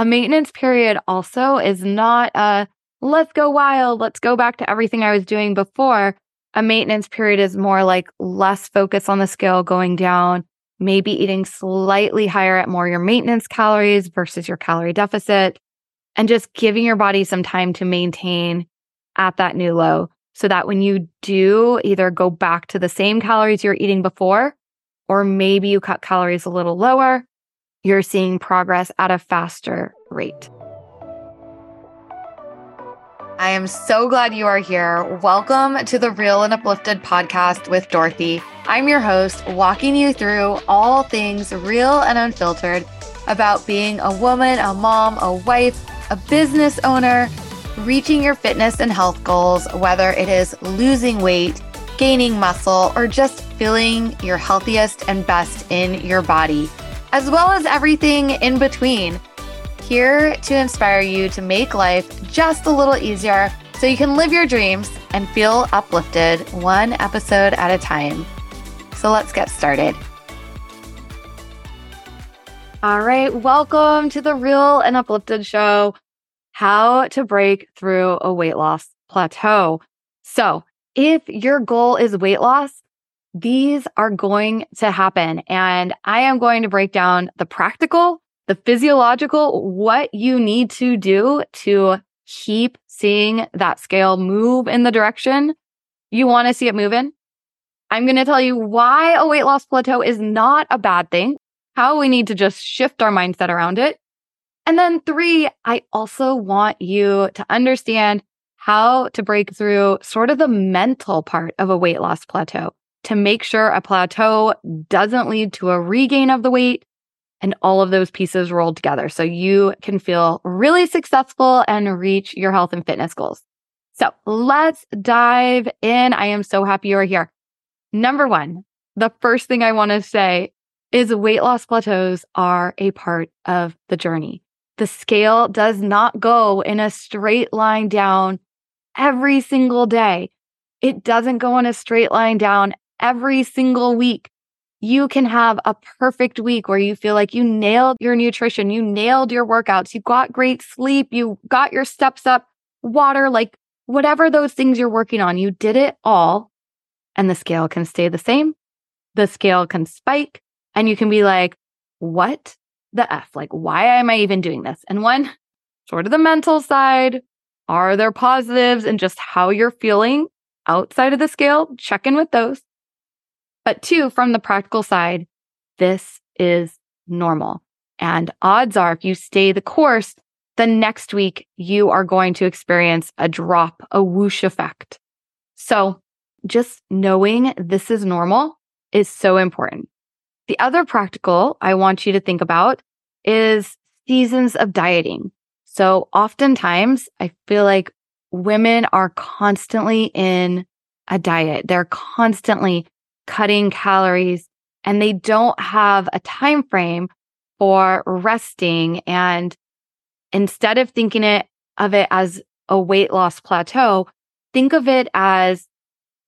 A maintenance period also is not a let's go wild, let's go back to everything I was doing before. A maintenance period is more like less focus on the scale going down, maybe eating slightly higher at more your maintenance calories versus your calorie deficit, and just giving your body some time to maintain at that new low so that when you do either go back to the same calories you're eating before, or maybe you cut calories a little lower, you're seeing progress at a faster rate. I am so glad you are here. Welcome to the Real and Uplifted podcast with Dorothy. I'm your host, walking you through all things real and unfiltered about being a woman, a mom, a wife, a business owner, reaching your fitness and health goals, whether it is losing weight, gaining muscle, or just feeling your healthiest and best in your body, as well as everything in between here to inspire you to make life just a little easier so you can live your dreams and feel uplifted one episode at a time. So let's get started. All right, welcome to the Real and Uplifted Show How to Break Through a Weight Loss Plateau. So, if your goal is weight loss, these are going to happen. And I am going to break down the practical the physiological, what you need to do to keep seeing that scale move in the direction you want to see it move in. I'm going to tell you why a weight loss plateau is not a bad thing, how we need to just shift our mindset around it. And then three, I also want you to understand how to break through sort of the mental part of a weight loss plateau to make sure a plateau doesn't lead to a regain of the weight and all of those pieces rolled together so you can feel really successful and reach your health and fitness goals. So let's dive in. I am so happy you're here. Number one, the first thing I want to say is weight loss plateaus are a part of the journey. The scale does not go in a straight line down every single day. It doesn't go in a straight line down every single week you can have a perfect week where you feel like you nailed your nutrition, you nailed your workouts, you got great sleep, you got your steps up, water, like whatever those things you're working on, you did it all. And the scale can stay the same. The scale can spike and you can be like, what the F? Like, why am I even doing this? And one, sort of the mental side, are there positives and just how you're feeling outside of the scale? Check in with those. But two, from the practical side, this is normal. And odds are, if you stay the course, the next week you are going to experience a drop, a whoosh effect. So just knowing this is normal is so important. The other practical I want you to think about is seasons of dieting. So oftentimes I feel like women are constantly in a diet. They're constantly cutting calories and they don't have a time frame for resting. And instead of thinking it of it as a weight loss plateau think of it as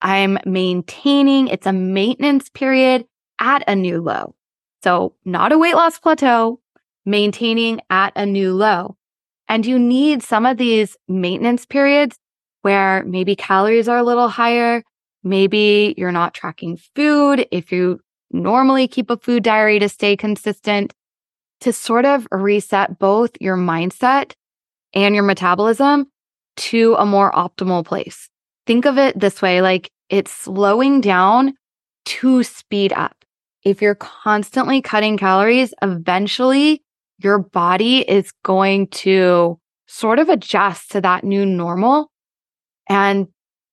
i'm maintaining it's a maintenance period at a new low. So not a weight loss plateau maintaining at a new low. And you need some of these maintenance periods where maybe calories are a little higher Maybe you're not tracking food. If you normally keep a food diary to stay consistent, to sort of reset both your mindset and your metabolism to a more optimal place. Think of it this way like it's slowing down to speed up. If you're constantly cutting calories, eventually your body is going to sort of adjust to that new normal. And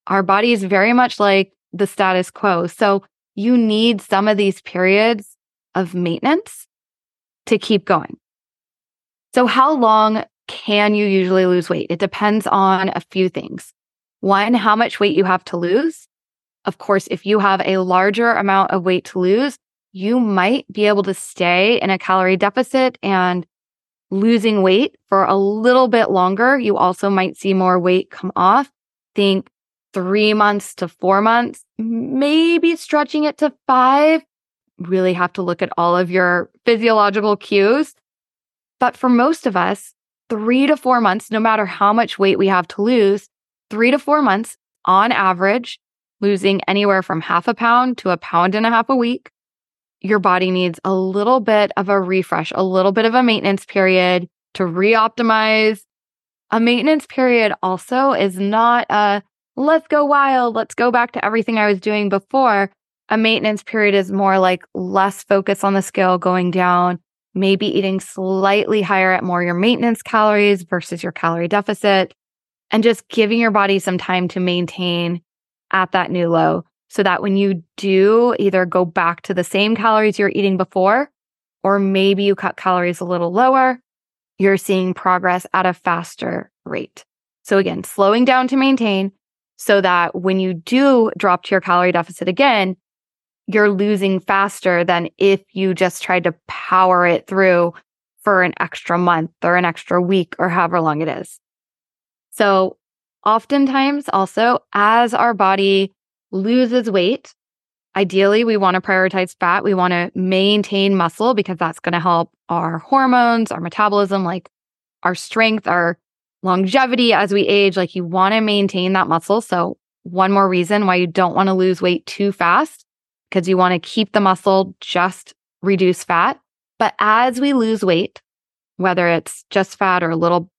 our body is very much like the status quo. So you need some of these periods of maintenance to keep going. So how long can you usually lose weight? It depends on a few things. One, how much weight you have to lose. Of course, if you have a larger amount of weight to lose, you might be able to stay in a calorie deficit and losing weight for a little bit longer. You also might see more weight come off. Think three months to four months, maybe stretching it to five. Really have to look at all of your physiological cues. But for most of us, three to four months, no matter how much weight we have to lose, three to four months on average, losing anywhere from half a pound to a pound and a half a week, your body needs a little bit of a refresh, a little bit of a maintenance period to reoptimize. A maintenance period also is not a let's go wild, let's go back to everything I was doing before. A maintenance period is more like less focus on the scale going down, maybe eating slightly higher at more your maintenance calories versus your calorie deficit, and just giving your body some time to maintain at that new low so that when you do either go back to the same calories you're eating before, or maybe you cut calories a little lower, you're seeing progress at a faster rate. So again, slowing down to maintain so that when you do drop to your calorie deficit again, you're losing faster than if you just tried to power it through for an extra month or an extra week or however long it is. So oftentimes also as our body loses weight, ideally we want to prioritize fat. We want to maintain muscle because that's going to help our hormones, our metabolism, like our strength, our longevity as we age. Like you want to maintain that muscle. So one more reason why you don't want to lose weight too fast because you want to keep the muscle, just reduce fat. But as we lose weight, whether it's just fat or a little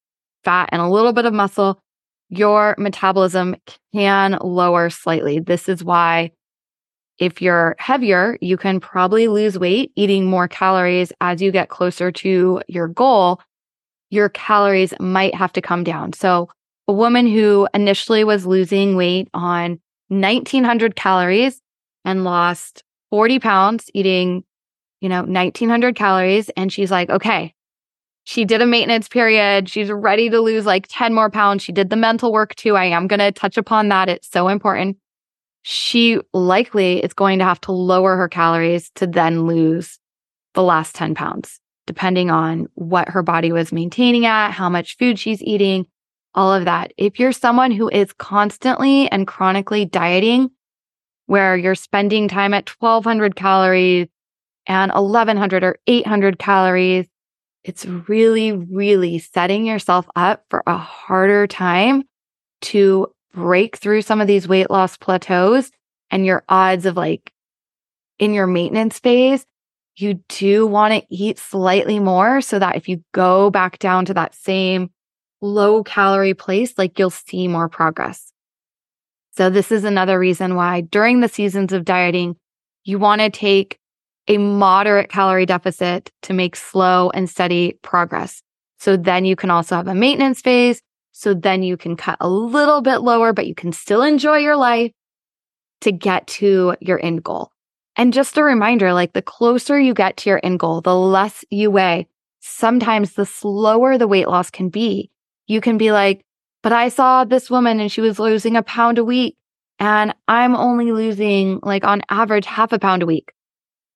fat and a little bit of muscle, your metabolism can lower slightly. This is why if you're heavier, you can probably lose weight eating more calories as you get closer to your goal. Your calories might have to come down. So, a woman who initially was losing weight on 1900 calories and lost 40 pounds eating, you know, 1900 calories. And she's like, okay, she did a maintenance period. She's ready to lose like 10 more pounds. She did the mental work too. I am going to touch upon that. It's so important. She likely is going to have to lower her calories to then lose the last 10 pounds, depending on what her body was maintaining at, how much food she's eating, all of that. If you're someone who is constantly and chronically dieting, where you're spending time at 1200 calories and 1100 or 800 calories, it's really, really setting yourself up for a harder time to break through some of these weight loss plateaus and your odds of like in your maintenance phase, you do want to eat slightly more so that if you go back down to that same low calorie place, like you'll see more progress. So, this is another reason why during the seasons of dieting, you want to take a moderate calorie deficit to make slow and steady progress. So, then you can also have a maintenance phase. So, then you can cut a little bit lower, but you can still enjoy your life to get to your end goal. And just a reminder like the closer you get to your end goal, the less you weigh, sometimes the slower the weight loss can be. You can be like, but I saw this woman and she was losing a pound a week and I'm only losing like on average half a pound a week.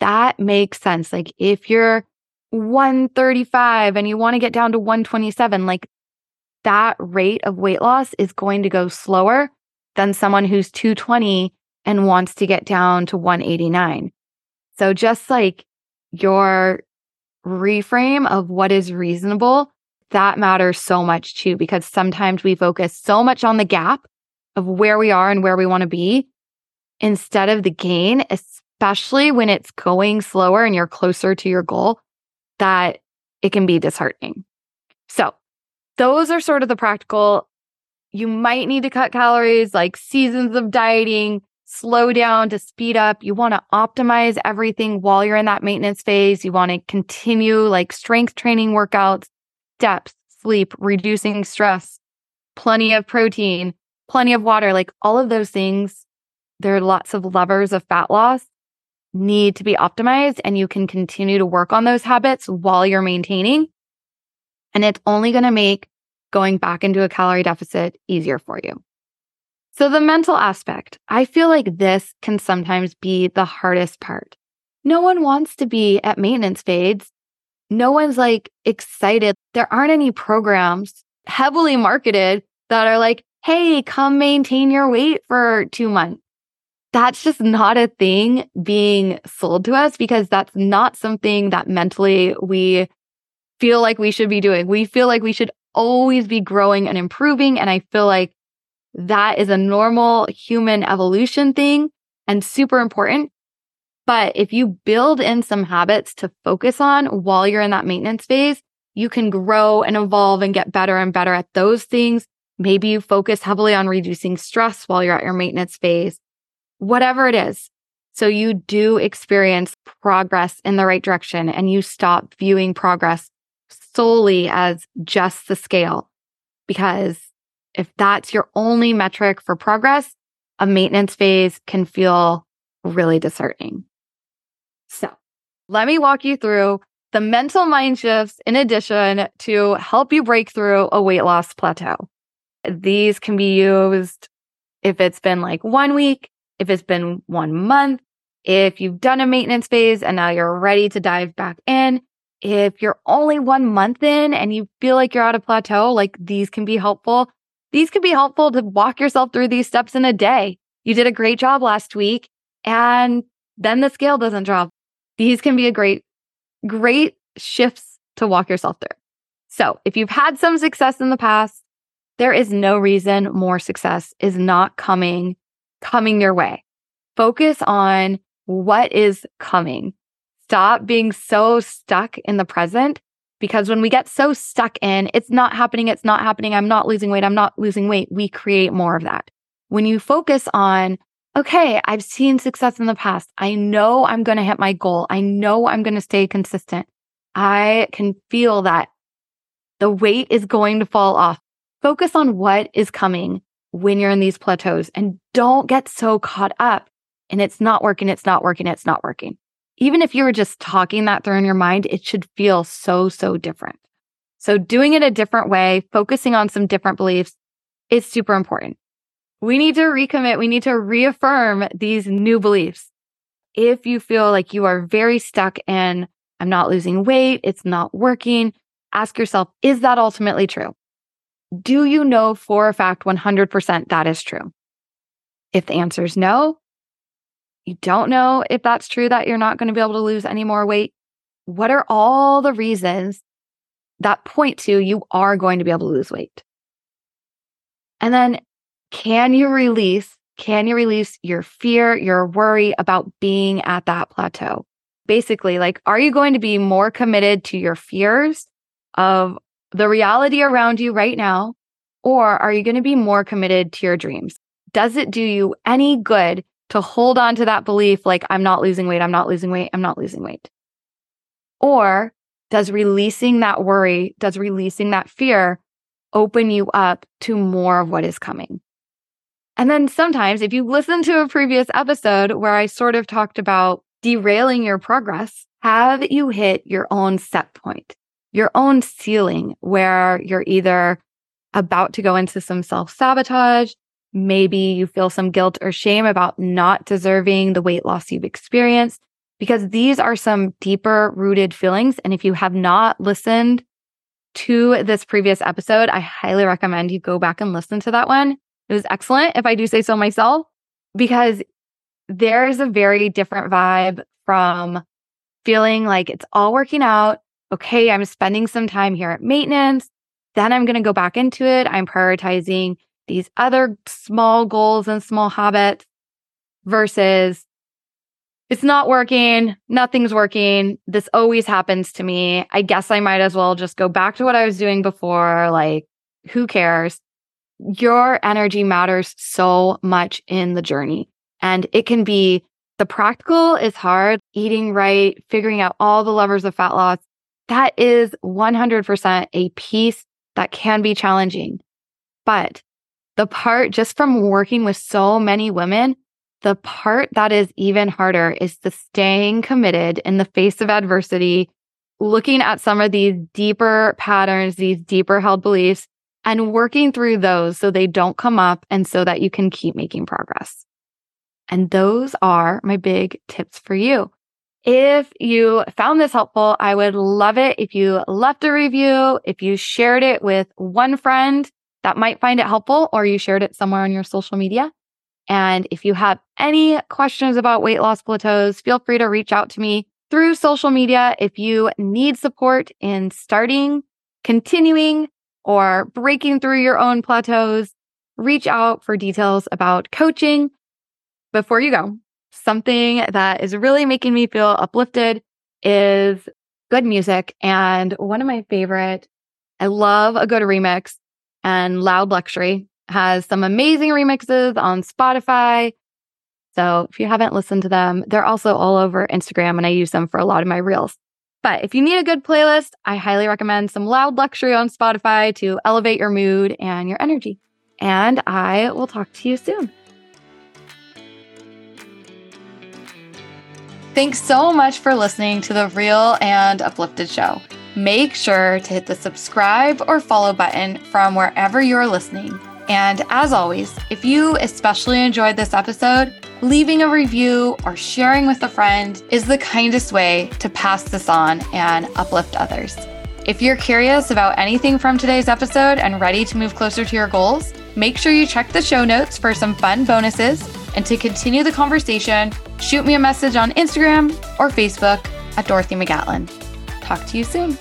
That makes sense. Like if you're 135 and you want to get down to 127, like that rate of weight loss is going to go slower than someone who's 220 and wants to get down to 189. So just like your reframe of what is reasonable that matters so much too, because sometimes we focus so much on the gap of where we are and where we want to be instead of the gain, especially when it's going slower and you're closer to your goal, that it can be disheartening. So, those are sort of the practical. You might need to cut calories, like seasons of dieting, slow down to speed up. You want to optimize everything while you're in that maintenance phase. You want to continue like strength training workouts depth, sleep, reducing stress, plenty of protein, plenty of water, like all of those things, there are lots of levers of fat loss need to be optimized and you can continue to work on those habits while you're maintaining. And it's only going to make going back into a calorie deficit easier for you. So the mental aspect, I feel like this can sometimes be the hardest part. No one wants to be at maintenance phase no one's like excited. There aren't any programs heavily marketed that are like, hey, come maintain your weight for two months. That's just not a thing being sold to us because that's not something that mentally we feel like we should be doing. We feel like we should always be growing and improving. And I feel like that is a normal human evolution thing and super important. But if you build in some habits to focus on while you're in that maintenance phase, you can grow and evolve and get better and better at those things. Maybe you focus heavily on reducing stress while you're at your maintenance phase, whatever it is. So you do experience progress in the right direction and you stop viewing progress solely as just the scale. Because if that's your only metric for progress, a maintenance phase can feel really disheartening. So let me walk you through the mental mind shifts in addition to help you break through a weight loss plateau. These can be used if it's been like one week, if it's been one month, if you've done a maintenance phase and now you're ready to dive back in. If you're only one month in and you feel like you're at a plateau, like these can be helpful. These can be helpful to walk yourself through these steps in a day. You did a great job last week and then the scale doesn't drop. These can be a great, great shifts to walk yourself through. So if you've had some success in the past, there is no reason more success is not coming, coming your way. Focus on what is coming. Stop being so stuck in the present because when we get so stuck in, it's not happening, it's not happening, I'm not losing weight, I'm not losing weight, we create more of that. When you focus on, okay, I've seen success in the past. I know I'm going to hit my goal. I know I'm going to stay consistent. I can feel that the weight is going to fall off. Focus on what is coming when you're in these plateaus and don't get so caught up and it's not working, it's not working, it's not working. Even if you were just talking that through in your mind, it should feel so, so different. So doing it a different way, focusing on some different beliefs is super important. We need to recommit. We need to reaffirm these new beliefs. If you feel like you are very stuck in, I'm not losing weight, it's not working, ask yourself, is that ultimately true? Do you know for a fact 100% that is true? If the answer is no, you don't know if that's true that you're not going to be able to lose any more weight. What are all the reasons that point to you are going to be able to lose weight? And then can you release, can you release your fear, your worry about being at that plateau? Basically, like, are you going to be more committed to your fears of the reality around you right now? Or are you going to be more committed to your dreams? Does it do you any good to hold on to that belief like, I'm not losing weight, I'm not losing weight, I'm not losing weight? Or does releasing that worry, does releasing that fear open you up to more of what is coming? And then sometimes, if you listen to a previous episode where I sort of talked about derailing your progress, have you hit your own set point, your own ceiling where you're either about to go into some self sabotage, Maybe you feel some guilt or shame about not deserving the weight loss you've experienced because these are some deeper rooted feelings. And if you have not listened to this previous episode, I highly recommend you go back and listen to that one. It was excellent, if I do say so myself, because there's a very different vibe from feeling like it's all working out. Okay, I'm spending some time here at maintenance. Then I'm going to go back into it. I'm prioritizing these other small goals and small habits versus it's not working. Nothing's working. This always happens to me. I guess I might as well just go back to what I was doing before. Like, who cares? Your energy matters so much in the journey. And it can be the practical is hard, eating right, figuring out all the levers of fat loss. That is 100% a piece that can be challenging. But the part just from working with so many women, the part that is even harder is the staying committed in the face of adversity, looking at some of these deeper patterns, these deeper held beliefs, and working through those so they don't come up and so that you can keep making progress. And those are my big tips for you. If you found this helpful, I would love it if you left a review, if you shared it with one friend that might find it helpful or you shared it somewhere on your social media. And if you have any questions about weight loss plateaus, feel free to reach out to me. through social media if you need support in starting, continuing, or breaking through your own plateaus. Reach out for details about coaching. Before you go, something that is really making me feel uplifted is good music. And one of my favorite, I love a good remix, and Loud Luxury has some amazing remixes on Spotify. So if you haven't listened to them, they're also all over Instagram and I use them for a lot of my reels. But if you need a good playlist, I highly recommend some loud luxury on Spotify to elevate your mood and your energy. And I will talk to you soon. Thanks so much for listening to the Real and Uplifted Show. Make sure to hit the subscribe or follow button from wherever you're listening. And as always, if you especially enjoyed this episode, leaving a review or sharing with a friend is the kindest way to pass this on and uplift others. If you're curious about anything from today's episode and ready to move closer to your goals, make sure you check the show notes for some fun bonuses. And to continue the conversation, shoot me a message on Instagram or Facebook at Dorothy McGatlin. Talk to you soon.